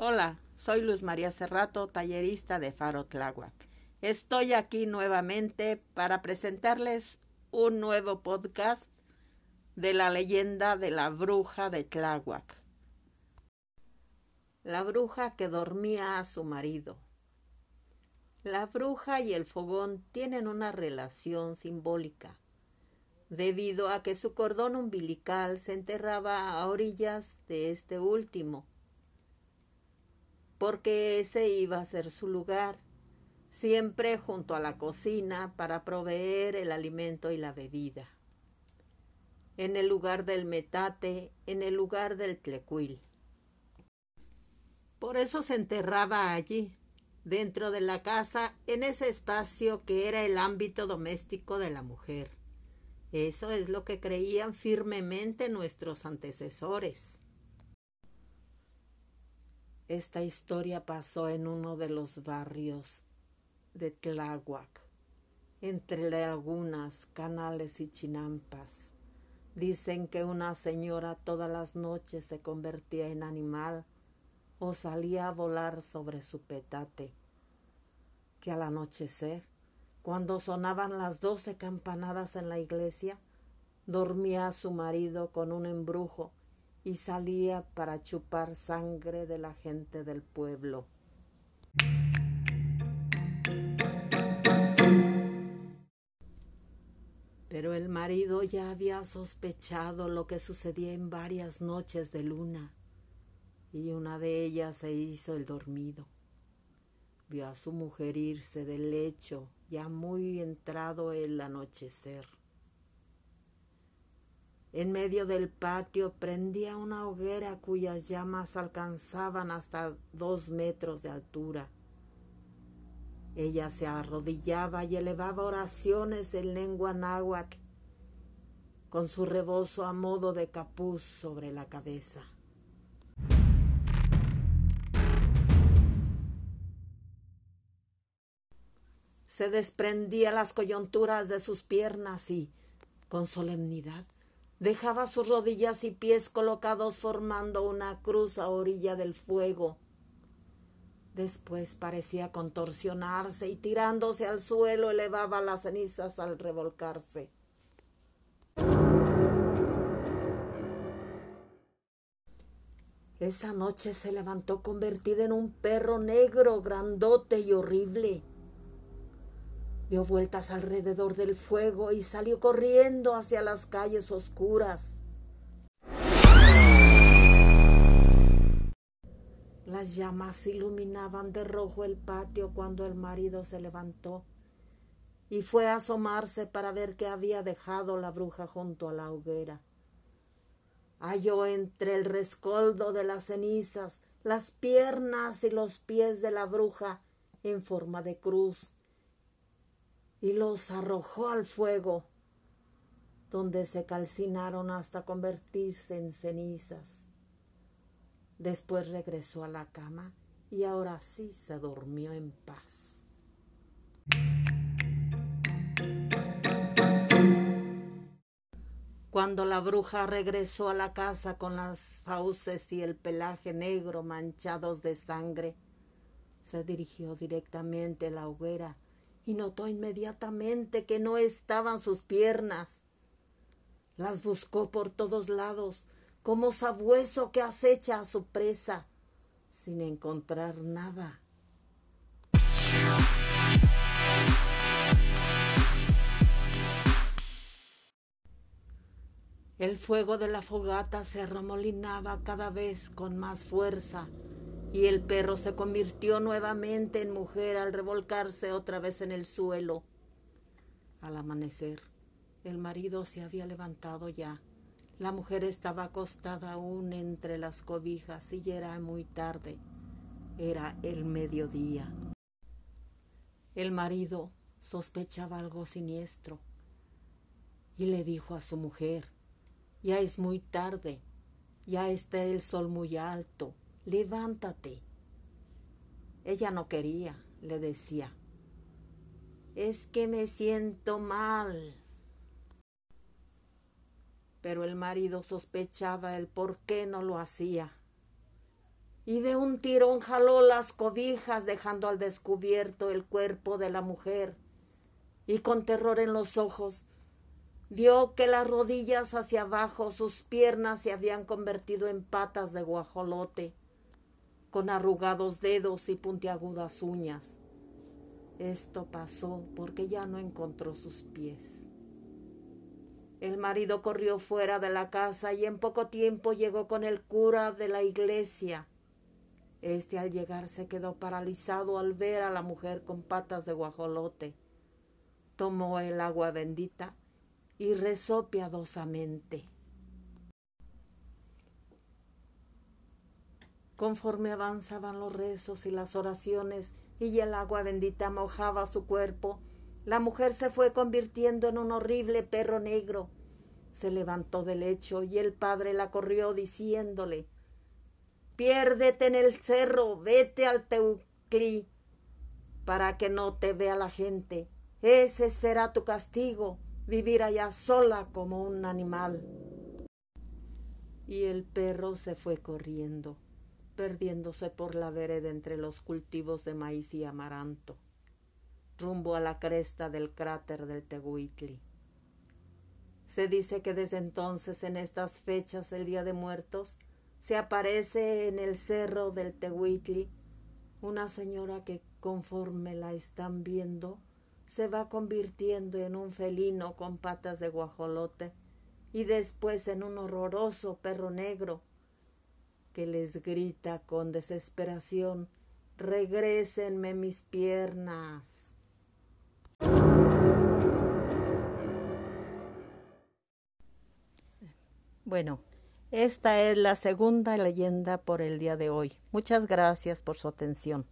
Hola, soy Luz María Cerrato, tallerista de Faro Tláhuac. Estoy aquí nuevamente para presentarles un nuevo podcast de la leyenda de la bruja de Tláhuac. La bruja que dormía a su marido. La bruja y el fogón tienen una relación simbólica, debido a que su cordón umbilical se enterraba a orillas de este último porque ese iba a ser su lugar, siempre junto a la cocina para proveer el alimento y la bebida. En el lugar del metate, en el lugar del tlecuil. Por eso se enterraba allí, dentro de la casa, en ese espacio que era el ámbito doméstico de la mujer. Eso es lo que creían firmemente nuestros antecesores. Esta historia pasó en uno de los barrios de Tláhuac, entre lagunas, canales y chinampas. Dicen que una señora todas las noches se convertía en animal o salía a volar sobre su petate, que al anochecer, cuando sonaban las doce campanadas en la iglesia, dormía su marido con un embrujo y salía para chupar sangre de la gente del pueblo. Pero el marido ya había sospechado lo que sucedía en varias noches de luna, y una de ellas se hizo el dormido. Vio a su mujer irse del lecho, ya muy entrado el anochecer. En medio del patio prendía una hoguera cuyas llamas alcanzaban hasta dos metros de altura. Ella se arrodillaba y elevaba oraciones en lengua náhuatl, con su rebozo a modo de capuz sobre la cabeza. Se desprendía las coyunturas de sus piernas y, con solemnidad, Dejaba sus rodillas y pies colocados formando una cruz a orilla del fuego. Después parecía contorsionarse y tirándose al suelo elevaba las cenizas al revolcarse. Esa noche se levantó convertida en un perro negro, grandote y horrible. Dio vueltas alrededor del fuego y salió corriendo hacia las calles oscuras. Las llamas iluminaban de rojo el patio cuando el marido se levantó y fue a asomarse para ver qué había dejado la bruja junto a la hoguera. Halló entre el rescoldo de las cenizas las piernas y los pies de la bruja en forma de cruz y los arrojó al fuego, donde se calcinaron hasta convertirse en cenizas. Después regresó a la cama y ahora sí se durmió en paz. Cuando la bruja regresó a la casa con las fauces y el pelaje negro manchados de sangre, se dirigió directamente a la hoguera y notó inmediatamente que no estaban sus piernas. Las buscó por todos lados, como sabueso que acecha a su presa, sin encontrar nada. El fuego de la fogata se arremolinaba cada vez con más fuerza y el perro se convirtió nuevamente en mujer al revolcarse otra vez en el suelo. Al amanecer, el marido se había levantado ya. La mujer estaba acostada aún entre las cobijas y ya era muy tarde. Era el mediodía. El marido sospechaba algo siniestro y le dijo a su mujer, ya es muy tarde, ya está el sol muy alto, levántate. Ella no quería, le decía. Es que me siento mal. Pero el marido sospechaba el por qué no lo hacía. y de un tirón jaló las cobijas dejando al descubierto el cuerpo de la mujer y con terror en los ojos vio que las rodillas hacia abajo sus piernas se habían convertido en patas de guajolote con arrugados dedos y puntiagudas uñas. Esto pasó porque ya no encontró sus pies. El marido corrió fuera de la casa y en poco tiempo llegó con el cura de la iglesia este al llegar se quedó paralizado al ver a la mujer con patas de guajolote. Tomó el agua bendita y rezó piadosamente. Conforme avanzaban los rezos y las oraciones y el agua bendita mojaba su cuerpo, la mujer se fue convirtiendo en un horrible perro negro. Se levantó del lecho y el padre la corrió diciéndole Piérdete en el cerro, vete al Teuclí, para que no te vea la gente. Ese será tu castigo, vivir allá sola como un animal. Y el perro se fue corriendo, perdiéndose por la vereda entre los cultivos de maíz y amaranto, rumbo a la cresta del cráter del Tehuitli. Se dice que desde entonces, en estas fechas, el Día de Muertos, se aparece en el cerro del Tehuitli una señora que conforme la están viendo se va convirtiendo en un felino con patas de guajolote y después en un horroroso perro negro que les grita con desesperación regrésenme mis piernas. Bueno, esta es la segunda leyenda por el día de hoy. Muchas gracias por su atención.